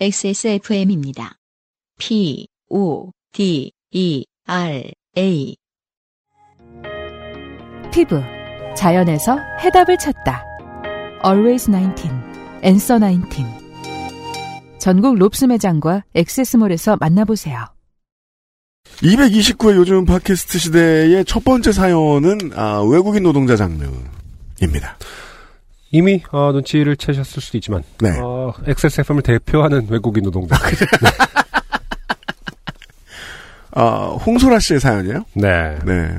XSFM입니다. P, O, D, E, R, A. 피부. 자연에서 해답을 찾다. Always 19. Answer 19. 전국 롭스 매장과 액세스몰에서 만나보세요. 229회 요즘 팟캐스트 시대의 첫 번째 사연은 아, 외국인 노동자 장르입니다. 이미 어, 눈치를 채셨을 수도 있지만 네. 어, XSFM을 대표하는 외국인 노동자. 아, 홍소라 씨의 사연이에요. 네. 네.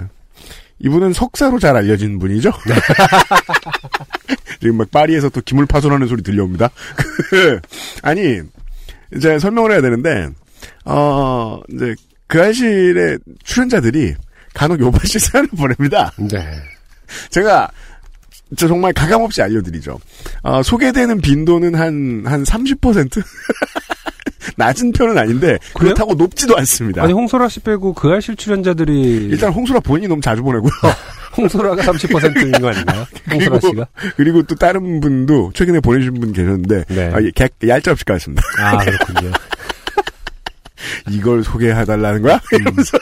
이분은 석사로 잘 알려진 분이죠. 지금 막 파리에서 또 기물 파손하는 소리 들려옵니다. 아니 이제 설명을 해야 되는데 어 이제 그 아실의 출연자들이 간혹 요파 씨 사연을 보냅니다. 네. 제가 저 정말 가감없이 알려드리죠. 어, 소개되는 빈도는 한, 한 30%? 낮은 편은 아닌데, 그래요? 그렇다고 높지도 않습니다. 아니 홍소라 씨 빼고 그 알실 출연자들이 일단 홍소라 본인이 너무 자주 보내고요. 홍소라가 30%인 거 아닌가요? 홍소라 씨가? 그리고 또 다른 분도 최근에 보내주신 분 계셨는데, 네. 아, 예, 개- 얄짤없이 까였습니다. 아 그렇군요. 이걸 소개해달라는 거야? 이러면서,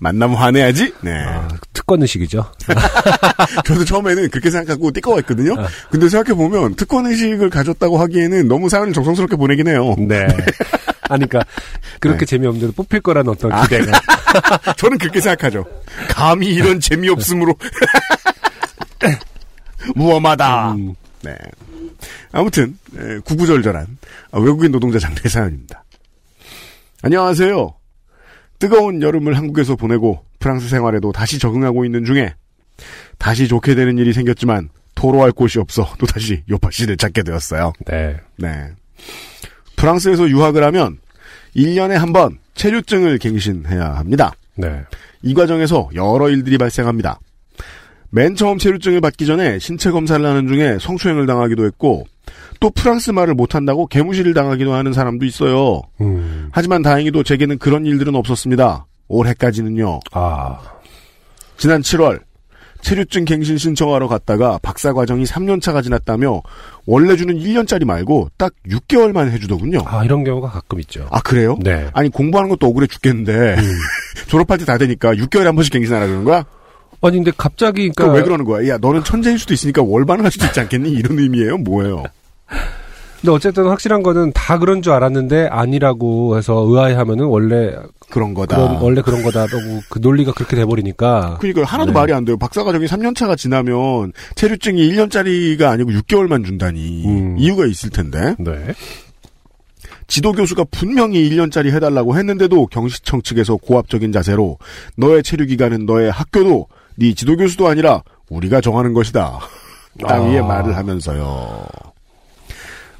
만나면 화내야지? 네. 아, 특권 의식이죠. 저도 처음에는 그렇게 생각하고 띠꺼웠거든요. 아. 근데 생각해 보면, 특권 의식을 가졌다고 하기에는 너무 사연을 정성스럽게 보내긴 해요. 네. 아니, 그러니까 그렇게 네. 재미없는데도 뽑힐 거라는 어떤 아. 기대가. 저는 그렇게 생각하죠. 감히 이런 재미없음으로. 무엄하다. 음, 네. 아무튼 에, 구구절절한 아, 외국인 노동자 장르의 사연입니다. 안녕하세요. 뜨거운 여름을 한국에서 보내고 프랑스 생활에도 다시 적응하고 있는 중에 다시 좋게 되는 일이 생겼지만 토로할 곳이 없어 또 다시 요파 씨를 찾게 되었어요. 네. 네. 프랑스에서 유학을 하면 1년에 한 번 체류증을 갱신해야 합니다. 네. 이 과정에서 여러 일들이 발생합니다. 맨 처음 체류증을 받기 전에 신체 검사를 하는 중에 성추행을 당하기도 했고 또 프랑스 말을 못한다고 개무시를 당하기도 하는 사람도 있어요. 음, 하지만 다행히도 제게는 그런 일들은 없었습니다. 올해까지는요. 아, 지난 7월 체류증 갱신 신청하러 갔다가 박사 과정이 3년차가 지났다며 원래 주는 1년짜리 말고 딱 6개월만 해주더군요. 아, 이런 경우가 가끔 있죠. 아 그래요? 네. 아니 공부하는 것도 억울해 죽겠는데 졸업할 때 다 되니까 6개월에 한 번씩 갱신하라 그러는 거야? 아니, 근데 갑자기, 그러니까. 왜 그러는 거야? 야 너는 천재일 수도 있으니까 월반을 할 수도 있지 않겠니? 이런 의미예요? 뭐예요? 근데 어쨌든 확실한 거는 다 그런 줄 알았는데 아니라고 해서 의아해하면은 원래 그런 거다. 그런 원래 그런 거다라고 그 논리가 그렇게 돼버리니까. 그러니까 하나도 네. 말이 안 돼요. 박사 과정이 3년차가 지나면 체류증이 1년짜리가 아니고 6개월만 준다니 음. 이유가 있을 텐데 네. 지도 교수가 분명히 1년짜리 해달라고 했는데도 경시청 측에서 고압적인 자세로 너의 체류 기간은 너의 학교도 네 지도 교수도 아니라 우리가 정하는 것이다. 따위의 아. 말을 하면서요.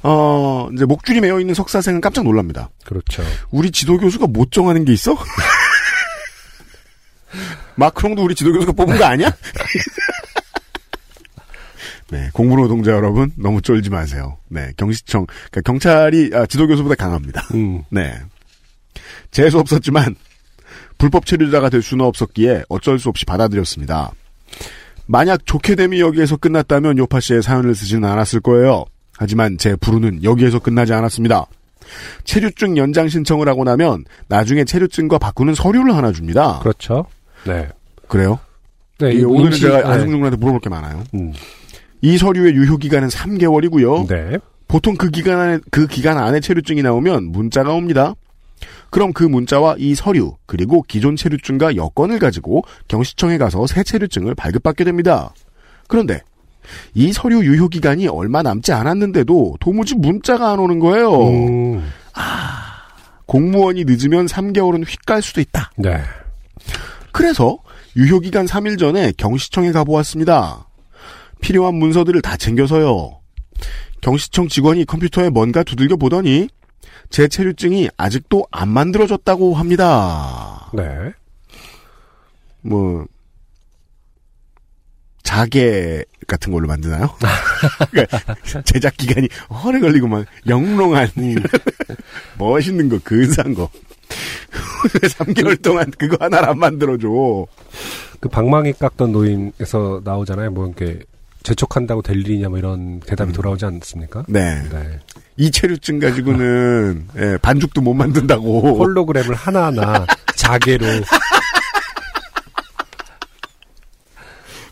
어 이제 목줄이 매여 있는 석사생은 깜짝 놀랍니다. 그렇죠. 우리 지도 교수가 못 정하는 게 있어? 마크롱도 우리 지도 교수가 뽑은 거 아니야? 네, 공무노동자 여러분 너무 쫄지 마세요. 네, 경시청, 그러니까 경찰이 아, 지도 교수보다 강합니다. 음. 네, 재수 없었지만 불법 체류자가 될 수는 없었기에 어쩔 수 없이 받아들였습니다. 만약 좋게 됨이 여기에서 끝났다면 요파 씨의 사연을 쓰지는 않았을 거예요. 하지만 제 부르는 여기에서 끝나지 않았습니다. 체류증 연장 신청을 하고 나면 나중에 체류증과 바꾸는 서류를 하나 줍니다. 그렇죠. 네. 그래요? 네. 이이 오늘은 임시- 제가 네. 안승준한테 물어볼 게 많아요. 음. 이 서류의 유효 기간은 3개월이고요. 네. 보통 그 기간 안에 그 기간 안에 체류증이 나오면 문자가 옵니다. 그럼 그 문자와 이 서류 그리고 기존 체류증과 여권을 가지고 경시청에 가서 새 체류증을 발급받게 됩니다. 그런데 이 서류 유효 기간이 얼마 남지 않았는데도 도무지 문자가 안 오는 거예요. 음. 공무원이 늦으면 3개월은 휙 갈 수도 있다. 네. 그래서 유효 기간 3일 전에 경시청에 가보았습니다. 필요한 문서들을 다 챙겨서요. 경시청 직원이 컴퓨터에 뭔가 두들겨 보더니 제 체류증이 아직도 안 만들어졌다고 합니다. 네. 뭐 자개 같은 걸로 만드나요? 그러니까 제작 기간이 오래 걸리고 막 영롱한 멋있는 거 근사한 거. 왜 3개월 동안 그거 하나를 안 만들어줘. 그 방망이 깎던 노인에서 나오잖아요. 뭐 이렇게 재촉한다고 될 일이냐 뭐 이런 대답이 음. 돌아오지 않습니까? 네. 네. 이 체류증 가지고는 예, 반죽도 못 만든다고. 홀로그램을 하나하나 자개로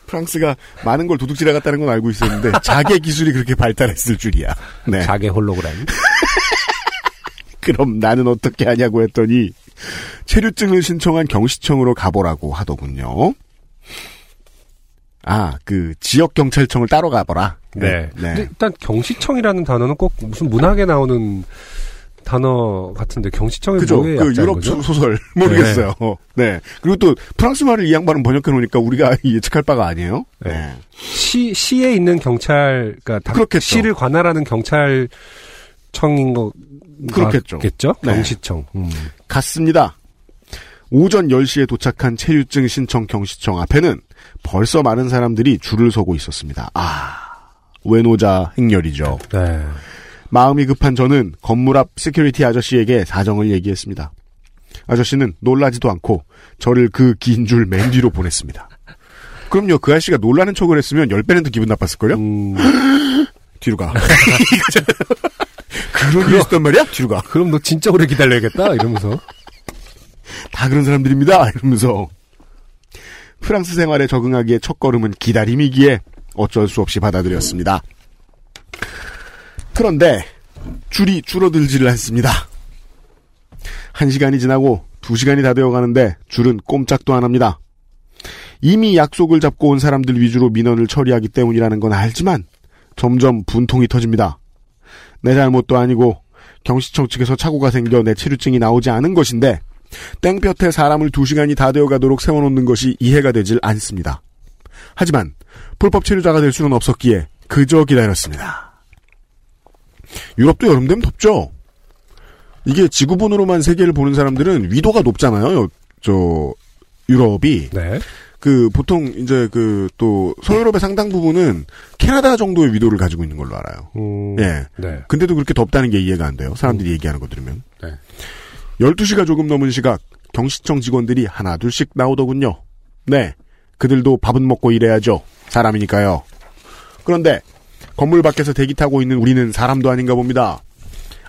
프랑스가 많은 걸 도둑질해 갔다는 건 알고 있었는데 자개 기술이 그렇게 발달했을 줄이야. 네. 자개 홀로그램. 그럼 나는 어떻게 하냐고 했더니 체류증을 신청한 경시청으로 가보라고 하더군요. 아, 그 지역 경찰청을 따로 가보라. 네. 근데 일단 경시청이라는 단어는 꼭 무슨 문학에 나오는 단어 같은데 경시청이 그죠? 그 유럽 거죠? 소설 모르겠어요. 네. 그리고 또 프랑스 말을 이 양반은 번역해 놓으니까 우리가 예측할 바가 아니에요. 네. 네. 시 시에 있는 경찰 그러니까 다- 그렇겠죠. 시를 관할하는 경찰청인 거 그렇겠죠. 겠죠? 네. 경시청. 음. 갔습니다. 오전 10시에 도착한 체류증 신청 경시청 앞에는 벌써 많은 사람들이 줄을 서고 있었습니다. 아, 외노자 행렬이죠. 네. 마음이 급한 저는 건물 앞 security 아저씨에게 사정을 얘기했습니다. 아저씨는 놀라지도 않고 저를 그 긴 줄 맨 뒤로 보냈습니다. 그럼요, 그 아저씨가 놀라는 척을 했으면 10배는 더 기분 나빴을걸요? 음, 뒤로 가. 그런 일이 있었단 말이야? 뒤로 가. 그럼 너 진짜 오래 기다려야겠다 이러면서. 다 그런 사람들입니다. 이러면서. 프랑스 생활에 적응하기에 첫 걸음은 기다림이기에 어쩔 수 없이 받아들였습니다. 그런데 줄이 줄어들지를 않습니다. 한 시간이 지나고 두 시간이 다 되어 가는데 줄은 꼼짝도 안 합니다. 이미 약속을 잡고 온 사람들 위주로 민원을 처리하기 때문이라는 건 알지만 점점 분통이 터집니다. 내 잘못도 아니고 경시청 측에서 착오가 생겨 내 체류증이 나오지 않은 것인데 땡볕에 사람을 두 시간이 다 되어 가도록 세워놓는 것이 이해가 되질 않습니다. 하지만 불법 체류자가 될 수는 없었기에 그저 기다렸습니다. 유럽도 여름 되면 덥죠? 이게 지구본으로만 세계를 보는 사람들은 위도가 높잖아요. 저 유럽이 네. 그 보통 이제 그 또 서유럽의 상당 부분은 캐나다 정도의 위도를 가지고 있는 걸로 알아요. 음, 예. 네. 근데도 그렇게 덥다는 게 이해가 안 돼요. 사람들이 얘기하는 거 들으면. 네. 12시가 조금 넘은 시각 경시청 직원들이 하나 둘씩 나오더군요. 네. 그들도 밥은 먹고 일해야죠. 사람이니까요. 그런데 건물 밖에서 대기 타고 있는 우리는 사람도 아닌가 봅니다.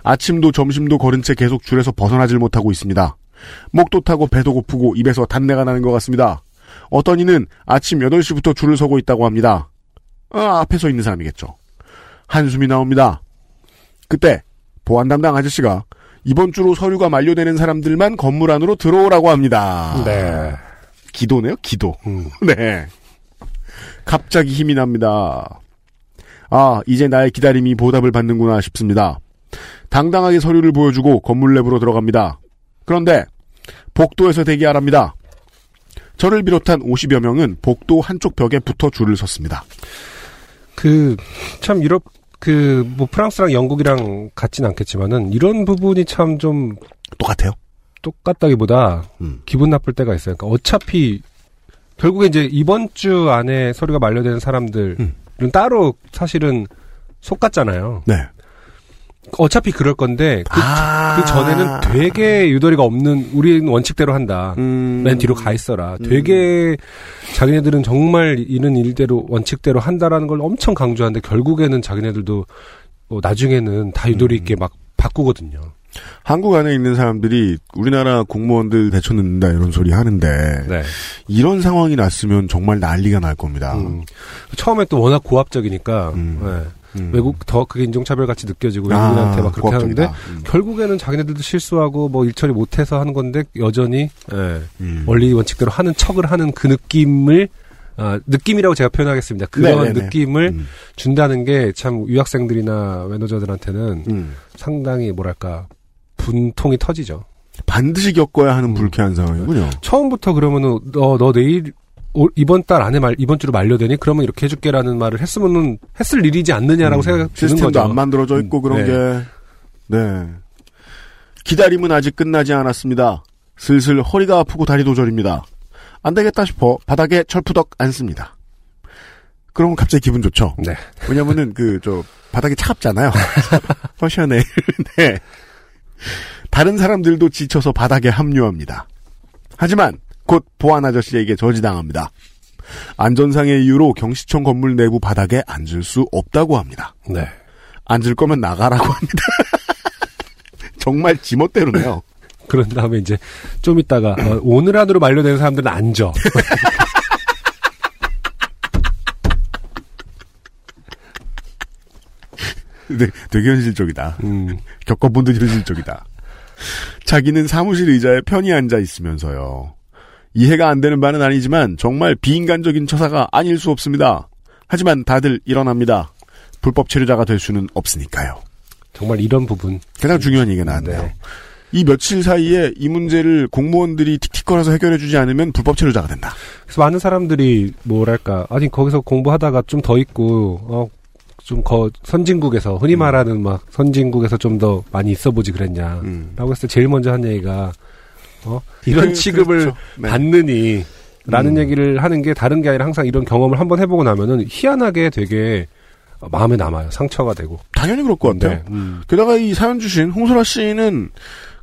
아침도 점심도 걸은 채 계속 줄에서 벗어나질 못하고 있습니다. 목도 타고 배도 고프고 입에서 단내가 나는 것 같습니다. 어떤 이는 아침 8시부터 줄을 서고 있다고 합니다. 아, 앞에 서 있는 사람이겠죠. 한숨이 나옵니다. 그때 보안 담당 아저씨가 이번 주로 서류가 만료되는 사람들만 건물 안으로 들어오라고 합니다. 네. 기도네요, 기도. 음. 네. 갑자기 힘이 납니다. 아, 이제 나의 기다림이 보답을 받는구나 싶습니다. 당당하게 서류를 보여주고 건물 내부로 들어갑니다. 그런데 복도에서 대기하랍니다. 저를 비롯한 50여 명은 복도 한쪽 벽에 붙어 줄을 섰습니다. 그, 참, 유럽, 그, 뭐, 프랑스랑 영국이랑 같진 않겠지만은, 이런 부분이 참 좀 똑같아요. 똑같다기보다, 음. 기분 나쁠 때가 있어요. 그러니까 어차피, 결국에 이제 이번 주 안에 서류가 만료되는 사람들은 음. 따로 사실은 속갔잖아요. 네. 어차피 그럴 건데, 그, 아. 그 전에는 되게 유도리가 없는, 우리는 원칙대로 한다. 음. 맨 뒤로 가 있어라. 음. 되게 자기네들은 정말 이런 일대로 원칙대로 한다라는 걸 엄청 강조하는데 결국에는 자기네들도 어, 나중에는 다 유도리 음. 있게 막 바꾸거든요. 한국 안에 있는 사람들이 우리나라 공무원들 대처 넣는다 이런 소리 하는데 네. 이런 상황이 났으면 정말 난리가 날 겁니다. 음. 처음에 또 워낙 고압적이니까 음. 네. 음. 외국 더 그게 인종차별 같이 느껴지고 아, 외국인한테 막 그렇게 고압적이다. 하는데 음. 결국에는 자기네들도 실수하고 뭐 일처리 못해서 하는 건데 여전히 예, 음. 원리 원칙대로 하는 척을 하는 그 느낌을 아, 느낌이라고 제가 표현하겠습니다. 그런 네네네. 느낌을 음. 준다는 게 참 유학생들이나 매너저들한테는 음. 상당히 뭐랄까 분통이 터지죠. 반드시 겪어야 하는 음. 불쾌한 상황이군요. 처음부터 그러면은 너 너 내일 올- 이번 달 안에 말 이번 주로 만료되니 그러면 이렇게 해줄게라는 말을 했으면은 했을 일이지 않느냐라고 음. 생각 드는 시스템도 거죠. 안 만들어져 있고 음, 그런 네. 게 네. 기다림은 아직 끝나지 않았습니다. 슬슬 허리가 아프고 다리도 저립니다. 안 되겠다 싶어 바닥에 철푸덕 앉습니다. 그러면 갑자기 기분 좋죠. 네. 왜냐면은 그 저 바닥이 차갑잖아요. 어 시원해. 네. 다른 사람들도 지쳐서 바닥에 합류합니다. 하지만 곧 보안 아저씨에게 저지당합니다. 안전상의 이유로 경시청 건물 내부 바닥에 앉을 수 없다고 합니다. 네. 앉을 거면 나가라고 합니다. 정말 지멋대로네요. 그런 다음에 이제 좀 있다가 어, 오늘 안으로 만료된 사람들은 앉아. 네, 되게 현실적이다. 음, 겪어본 듯 현실적이다. 자기는 사무실 의자에 편히 앉아 있으면서요. 이해가 안 되는 바는 아니지만 정말 비인간적인 처사가 아닐 수 없습니다. 하지만 다들 일어납니다. 불법 체류자가 될 수는 없으니까요. 정말 이런 부분. 가장 중요한 얘기가 나왔네요. 네. 이 며칠 사이에 이 문제를 공무원들이 틱틱거려서 해결해주지 않으면 불법 체류자가 된다. 그래서 많은 사람들이 뭐랄까 아니 거기서 공부하다가 좀 더 있고 어. 좀 거 선진국에서 흔히 음. 말하는 막 선진국에서 좀 더 많이 있어 보지 그랬냐. 음. 라고 했을 때 제일 먼저 한 얘기가 어 이런 그, 취급을 그렇죠. 네. 받느니 라는 음. 얘기를 하는 게 다른 게 아니라 항상 이런 경험을 한번 해보고 나면은 희한하게 되게 마음에 남아요. 상처가 되고. 당연히 그럴 것 같아요. 네. 음. 게다가 이 사연 주신 홍소라 씨는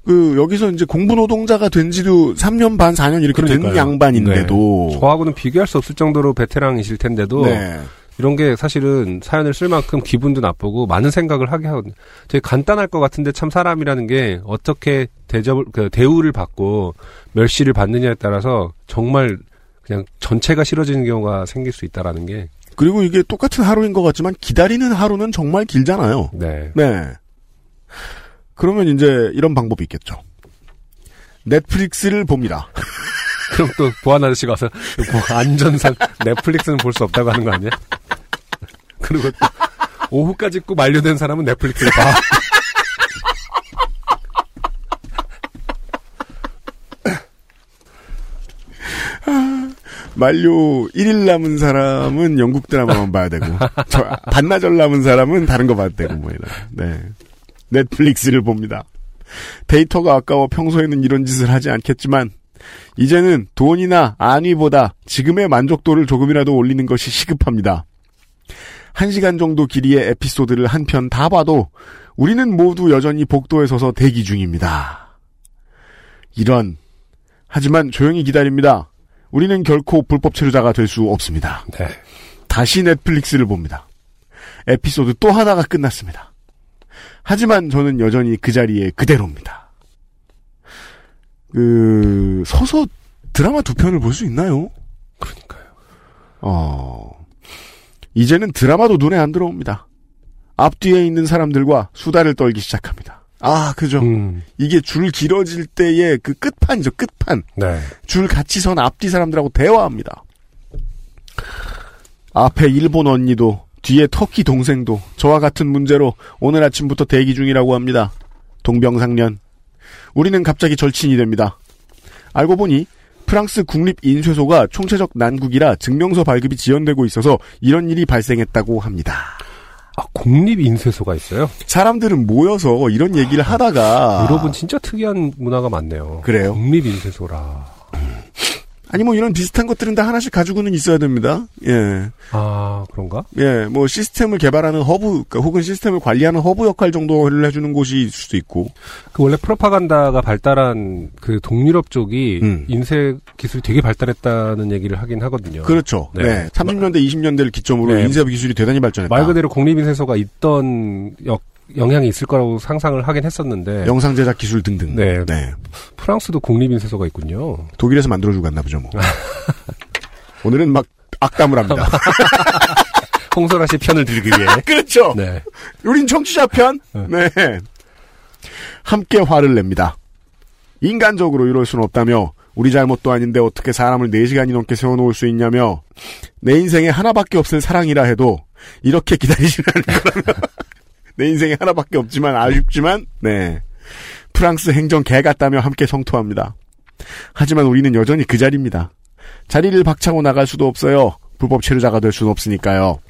그 여기서 이제 공부 노동자가 된 지도 3년 반 4년 이렇게 된 그러니까요. 양반인데도 저하고는 비교할 수 없을 정도로 베테랑이실 텐데도 네. 이런 게 사실은 사연을 쓸 만큼 기분도 나쁘고 많은 생각을 하게 하거든요. 되게 간단할 것 같은데 참 사람이라는 게 어떻게 대접을 그 대우를 받고 멸시를 받느냐에 따라서 정말 그냥 전체가 싫어지는 경우가 생길 수 있다라는 게 그리고 이게 똑같은 하루인 것 같지만 기다리는 하루는 정말 길잖아요. 네. 네. 그러면 이제 이런 방법이 있겠죠. 넷플릭스를 봅니다. 그럼 또 보안 아저씨가 와서 뭐 안전상 넷플릭스는 볼 수 없다고 하는 거 아니야? 그리고 또 오후까지 꼭 만료된 사람은 넷플릭스를 봐. 만료 1일 남은 사람은 영국 드라마만 봐야 되고, 저, 반나절 남은 사람은 다른 거 봐야 되고, 뭐, 이런. 네. 넷플릭스를 봅니다. 데이터가 아까워 평소에는 이런 짓을 하지 않겠지만, 이제는 돈이나 안위보다 지금의 만족도를 조금이라도 올리는 것이 시급합니다. 한 시간 정도 길이의 에피소드를 한 편 다 봐도 우리는 모두 여전히 복도에 서서 대기 중입니다. 이런. 하지만 조용히 기다립니다. 우리는 결코 불법 체류자가 될 수 없습니다. 네. 다시 넷플릭스를 봅니다. 에피소드 또 하나가 끝났습니다. 하지만 저는 여전히 그 자리에 그대로입니다. 그, 서서 드라마 두 편을 볼 수 있나요? 그러니까요. 어, 이제는 드라마도 눈에 안 들어옵니다. 앞뒤에 있는 사람들과 수다를 떨기 시작합니다. 아, 그죠. 음, 이게 줄 길어질 때의 그 끝판이죠, 끝판. 네. 줄 같이 선 앞뒤 사람들하고 대화합니다. 앞에 일본 언니도 뒤에 터키 동생도 저와 같은 문제로 오늘 아침부터 대기 중이라고 합니다. 동병상련. 우리는 갑자기 절친이 됩니다. 알고 보니 프랑스 국립인쇄소가 총체적 난국이라 증명서 발급이 지연되고 있어서 이런 일이 발생했다고 합니다. 아, 국립인쇄소가 있어요? 사람들은 모여서 이런 얘기를 하다가 유럽은 진짜 특이한 문화가 많네요. 그래요? 국립인쇄소라. 아니 뭐 이런 비슷한 것들은 다 하나씩 가지고는 있어야 됩니다. 예. 아, 그런가? 예, 뭐 시스템을 개발하는 허브, 그러니까 혹은 시스템을 관리하는 허브 역할 정도를 해주는 곳이 있을 수도 있고. 그 원래 프로파간다가 발달한 그 동유럽 쪽이 음. 인쇄 기술이 되게 발달했다는 얘기를 하긴 하거든요. 그렇죠. 네. 네. 30년대, 20년대를 기점으로 네. 인쇄 기술이 대단히 발전했다. 말 그대로 국립인쇄소가 있던 역, 영향이 있을 거라고 상상을 하긴 했었는데 영상 제작 기술 등등. 네. 네. 프랑스도 국립인쇄소가 있군요. 독일에서 만들어주고 갔나 보죠, 뭐. 오늘은 막 악담을 합니다. 홍소라 씨 편을 들기 위해. 그렇죠. 네. 우린 청취자 편. 네. 함께 화를 냅니다. 인간적으로 이럴 수는 없다며 우리 잘못도 아닌데 어떻게 사람을 4시간이 넘게 세워놓을 수 있냐며 내 인생에 하나밖에 없을 사랑이라 해도 이렇게 기다리시라는 거라며 내 인생에 하나밖에 없지만 아쉽지만 네 프랑스 행정 개 같다며 함께 성토합니다. 하지만 우리는 여전히 그 자리입니다. 자리를 박차고 나갈 수도 없어요. 불법 체류자가 될 수는 없으니까요.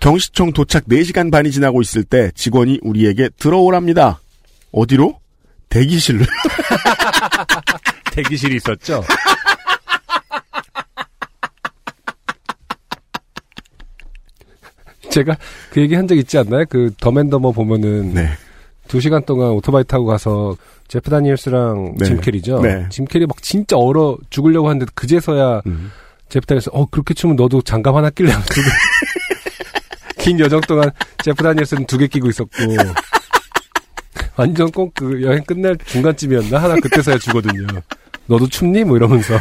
경시청 도착 4시간 반이 지나고 있을 때 직원이 우리에게 들어오랍니다. 어디로? 대기실로. 대기실이 있었죠? 제가 그 얘기 한 적 있지 않나요? 그 덤 앤 더머 보면은 네. 두 시간 동안 오토바이 타고 가서 제프 다니엘스랑 네. 짐 캐리죠. 네. 짐 캐리 막 진짜 얼어 죽으려고 하는데 그제서야 음. 제프 다니엘스 어 그렇게 추우면 너도 장갑 하나 낄래? 긴 여정 동안 제프 다니엘스는 두 개 끼고 있었고 완전 꼭 그 여행 끝날 중간쯤이었나 하나 그때서야 주거든요. 너도 춥니? 뭐 이러면서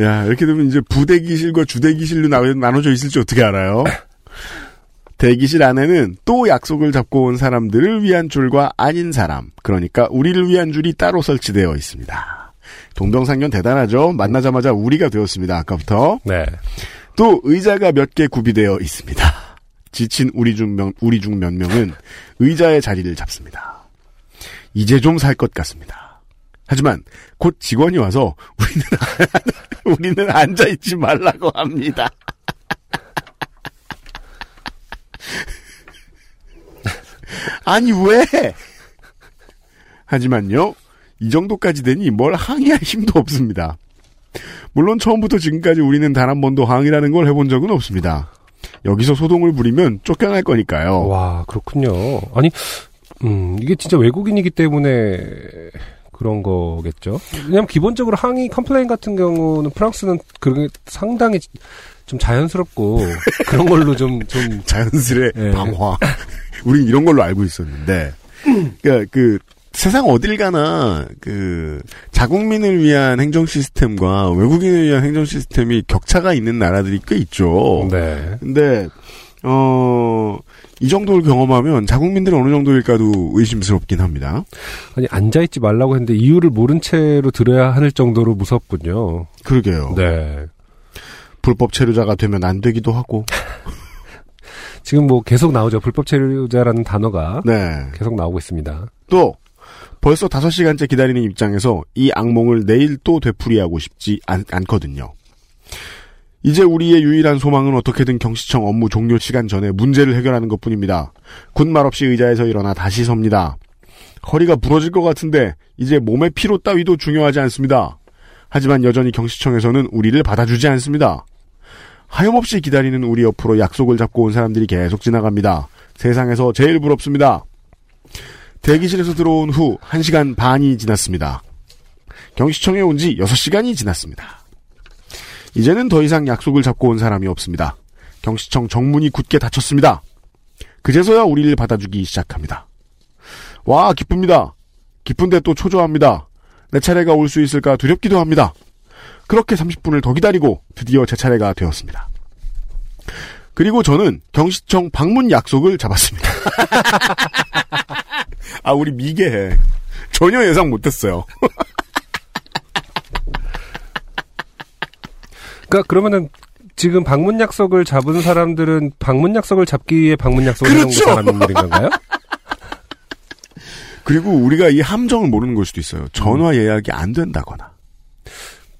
야, 이렇게 되면 이제 부대기실과 주대기실로 나- 나눠져 있을지 어떻게 알아요? 대기실 안에는 또 약속을 잡고 온 사람들을 위한 줄과 아닌 사람, 그러니까 우리를 위한 줄이 따로 설치되어 있습니다. 동병상련 대단하죠? 만나자마자 우리가 되었습니다. 아까부터. 네. 또 의자가 몇 개 구비되어 있습니다. 지친 우리 중, 명, 우리 중 몇 명은 의자의 자리를 잡습니다. 이제 좀 살 것 같습니다. 하지만 곧 직원이 와서 우리는 우리는 앉아 있지 말라고 합니다. 아니 왜? 하지만요. 이 정도까지 되니 뭘 항의할 힘도 없습니다. 물론 처음부터 지금까지 우리는 단 한 번도 항의라는 걸 해본 적은 없습니다. 여기서 소동을 부리면 쫓겨날 거니까요. 와 그렇군요. 아니 음 이게 진짜 외국인이기 때문에 그런 거겠죠. 왜냐면 기본적으로 항의 complain 같은 경우는 프랑스는 그게 상당히 좀 자연스럽고 그런 걸로 좀좀 자연스레 예. 방화. 우린 이런 걸로 알고 있었는데, 그러니까 그 세상 어딜 가나 그 자국민을 위한 행정 시스템과 외국인을 위한 행정 시스템이 격차가 있는 나라들이 꽤 있죠. 네. 근데 어. 이 정도를 경험하면 자국민들은 어느 정도일까도 의심스럽긴 합니다. 아니 앉아 있지 말라고 했는데 이유를 모른 채로 들어야 할 정도로 무섭군요. 그러게요. 네. 불법 체류자가 되면 안 되기도 하고. 지금 뭐 계속 나오죠. 불법 체류자라는 단어가 네. 계속 나오고 있습니다. 또 벌써 5시간째 기다리는 입장에서 이 악몽을 내일 또 되풀이하고 싶지 않, 않거든요. 이제 우리의 유일한 소망은 어떻게든 경시청 업무 종료 시간 전에 문제를 해결하는 것뿐입니다. 군말 없이 의자에서 일어나 다시 섭니다. 허리가 부러질 것 같은데 이제 몸의 피로 따위도 중요하지 않습니다. 하지만 여전히 경시청에서는 우리를 받아주지 않습니다. 하염없이 기다리는 우리 옆으로 약속을 잡고 온 사람들이 계속 지나갑니다. 세상에서 제일 부럽습니다. 대기실에서 들어온 후 1시간 반이 지났습니다. 경시청에 온 지 6시간이 지났습니다. 이제는 더 이상 약속을 잡고 온 사람이 없습니다. 경시청 정문이 굳게 닫혔습니다. 그제서야 우리를 받아주기 시작합니다. 와, 기쁩니다. 기쁜데 또 초조합니다. 내 차례가 올 수 있을까 두렵기도 합니다. 그렇게 30분을 더 기다리고 드디어 제 차례가 되었습니다. 그리고 저는 경시청 방문 약속을 잡았습니다. 아, 우리 미개해. 전혀 예상 못했어요. 그러니까 그러면은 지금 방문 약속을 잡은 사람들은 방문 약속을 잡기 위해 방문 약속을 해놓은 그렇죠. 사람들인 건가요? 그리고 우리가 이 함정을 모르는 걸 수도 있어요. 전화 예약이 안 된다거나.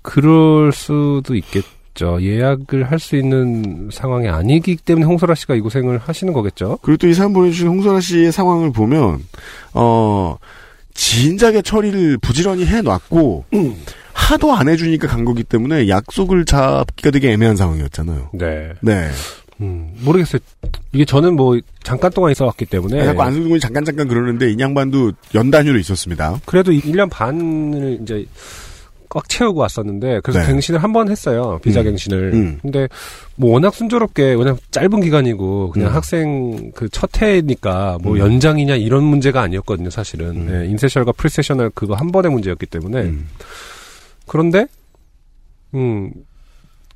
그럴 수도 있겠죠. 예약을 할 수 있는 상황이 아니기 때문에 홍소라 씨가 이 고생을 하시는 거겠죠. 그리고 또 이 사연 보내주신 홍선아 씨의 상황을 보면, 어, 진작에 처리를 부지런히 해놨고, 하도 안 해주니까 간 거기 때문에 약속을 잡기가 되게 애매한 상황이었잖아요. 네. 네. 음, 모르겠어요. 이게 저는 뭐 잠깐 동안 있어 왔기 때문에 자꾸 안승준 군이 잠깐 잠깐 그러는데 이 양반도 연 단위로 있었습니다. 그래도 1년 반을 이제 꽉 채우고 왔었는데 그래서 네. 갱신을 한 번 했어요. 비자 음. 갱신을. 음. 근데 뭐 워낙 순조롭게 왜냐면 짧은 기간이고 그냥 음. 학생 그 첫 해니까 뭐 음. 연장이냐 이런 문제가 아니었거든요, 사실은. 음. 네, in-sessional과 pre-sessional 그거 한 번의 문제였기 때문에 음. 그런데 음.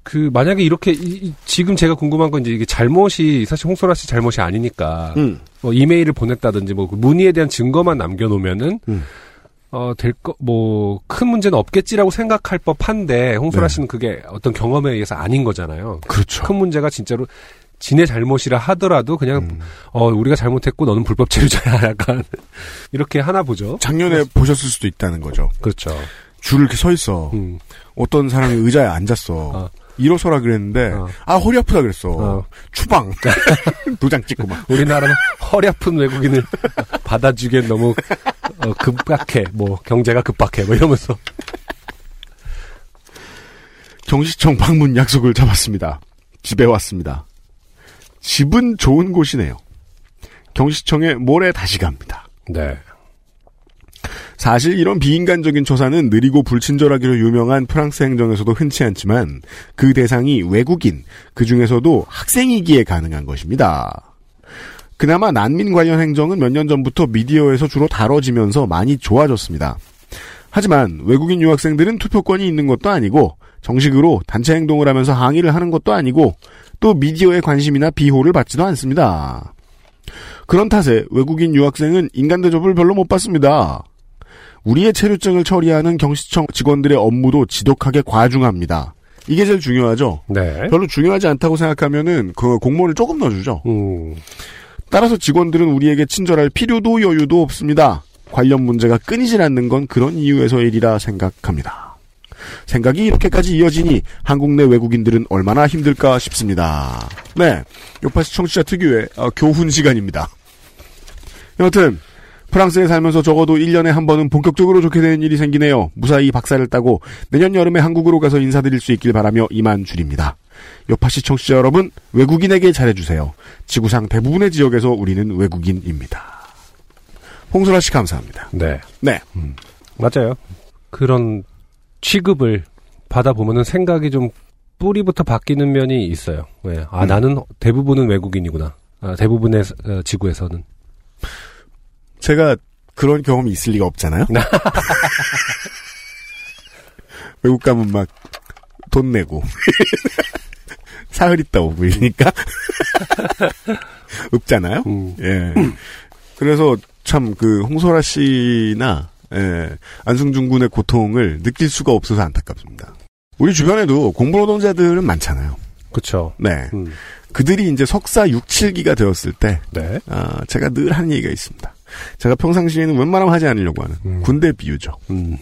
그 만약에 이렇게 이- 이- 지금 제가 궁금한 건 이제 이게 잘못이 사실 홍소라 씨 잘못이 아니니까 음. 뭐 이메일을 보냈다든지 뭐그 문의에 대한 증거만 남겨놓으면은 음. 어될 거뭐큰 문제는 없겠지라고 생각할 법한데 홍소라 네. 씨는 그게 어떤 경험에 의해서 아닌 거잖아요. 그렇죠. 큰 문제가 진짜로 지네 잘못이라 하더라도 그냥 음. 어 우리가 잘못했고 너는 불법 체류자야 약간 이렇게 하나 보죠. 작년에 보셨을 수도 있다는 거죠. 그렇죠. 줄을 이렇게 서 있어. 음. 어떤 사람이 의자에 앉았어. 어. 일어서라 그랬는데, 어. 아, 허리 아프다 그랬어. 어. 추방. 도장 찍고 막. 우리나라는 허리 아픈 외국인을 받아주기엔 너무 어, 급박해. 뭐 경제가 급박해. 뭐 이러면서 경시청 방문 약속을 잡았습니다. 집에 왔습니다. 집은 좋은 곳이네요. 경시청에 모레 다시 갑니다. 네. 사실 이런 비인간적인 처사는 느리고 불친절하기로 유명한 프랑스 행정에서도 흔치 않지만 그 대상이 외국인, 그 중에서도 학생이기에 가능한 것입니다. 그나마 난민 관련 행정은 몇 년 전부터 미디어에서 주로 다뤄지면서 많이 좋아졌습니다. 하지만 외국인 유학생들은 투표권이 있는 것도 아니고 정식으로 단체 행동을 하면서 항의를 하는 것도 아니고 또 미디어의 관심이나 비호를 받지도 않습니다. 그런 탓에 외국인 유학생은 인간 대접을 별로 못 받습니다. 우리의 체류증을 처리하는 경시청 직원들의 업무도 지독하게 과중합니다. 이게 제일 중요하죠. 네. 별로 중요하지 않다고 생각하면은 그 공모를 조금 넣어주죠. 음, 따라서 직원들은 우리에게 친절할 필요도 여유도 없습니다. 관련 문제가 끊이질 않는 건 그런 이유에서일이라 생각합니다. 생각이 이렇게까지 이어지니 한국 내 외국인들은 얼마나 힘들까 싶습니다. 네, 요파시 청취자 특유의 어, 교훈 시간입니다. 여튼 프랑스에 살면서 적어도 1년에 한 번은 본격적으로 좋게 되는 일이 생기네요. 무사히 박사를 따고 내년 여름에 한국으로 가서 인사드릴 수 있길 바라며 이만 줄입니다. 요파시 청취자 여러분, 외국인에게 잘해주세요. 지구상 대부분의 지역에서 우리는 외국인입니다. 홍소라 씨 감사합니다. 네. 네. 맞아요. 그런 취급을 받아보면은 생각이 좀 뿌리부터 바뀌는 면이 있어요. 네. 아, 음. 나는 대부분은 외국인이구나. 아, 대부분의 어, 지구에서는. 제가 그런 경험이 있을 리가 없잖아요. 외국 가면 막 돈 내고 사흘 있다 오고 이러니까 없잖아요. 음. 예. 그래서 참 그 홍소라 씨나 예, 안승준 군의 고통을 느낄 수가 없어서 안타깝습니다. 우리 주변에도 공부 노동자들은 많잖아요. 그쵸. 네. 음. 그들이 이제 석사 6, 7기가 되었을 때 네. 아, 제가 늘 하는 얘기가 있습니다. 제가 평상시에는 웬만하면 하지 않으려고 하는 음. 군대 비유죠. 음.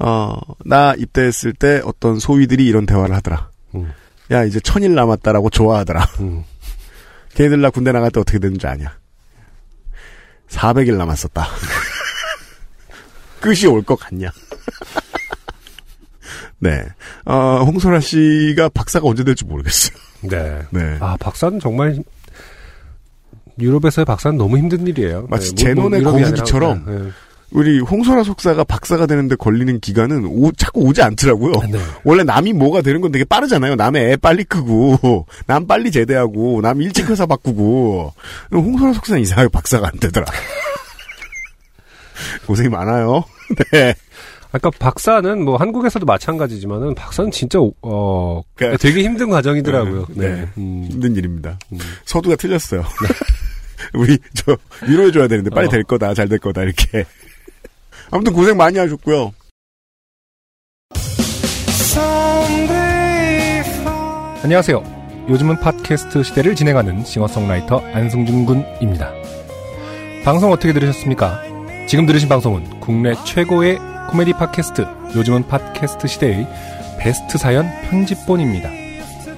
어, 나 입대했을 때 어떤 소위들이 이런 대화를 하더라. 음. 야, 이제 천일 남았다라고 좋아하더라. 음. 걔네들 나 군대 나갈 때 어떻게 되는 줄 아냐. 400일 남았었다. 끝이 올 것 같냐. 네. 어, 홍소라 씨가 박사가 언제 될지 모르겠어요. 네. 네. 아, 박사는 정말 유럽에서의 박사는 너무 힘든 일이에요. 마치 네, 뭐, 제논의 유럽이 아니라, 거북이처럼 네. 우리 홍소라 속사가 박사가 되는데 걸리는 기간은 오, 자꾸 오지 않더라고요. 네. 원래 남이 뭐가 되는 건 되게 빠르잖아요. 남의 애 빨리 크고, 남 빨리 제대하고, 남 일찍 회사 바꾸고. 홍소라 속사는 이상하게 박사가 안 되더라. 고생이 많아요. 네. 아까 박사는 뭐 한국에서도 마찬가지지만은 박사는 진짜 어 그러니까- 되게 힘든 과정이더라고요. 네. 네. 음. 힘든 일입니다. 음. 서두가 틀렸어요. 우리, 저, 위로해줘야 되는데, 빨리 어. 될 거다, 잘 될 거다, 이렇게. 아무튼 고생 많이 하셨고요. 안녕하세요. 요즘은 팟캐스트 시대를 진행하는 싱어송라이터 안승준 군입니다. 방송 어떻게 들으셨습니까? 지금 들으신 방송은 국내 최고의 코미디 팟캐스트 요즘은 팟캐스트 시대의 베스트 사연 편집본입니다.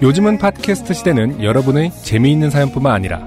요즘은 팟캐스트 시대는 여러분의 재미있는 사연뿐만 아니라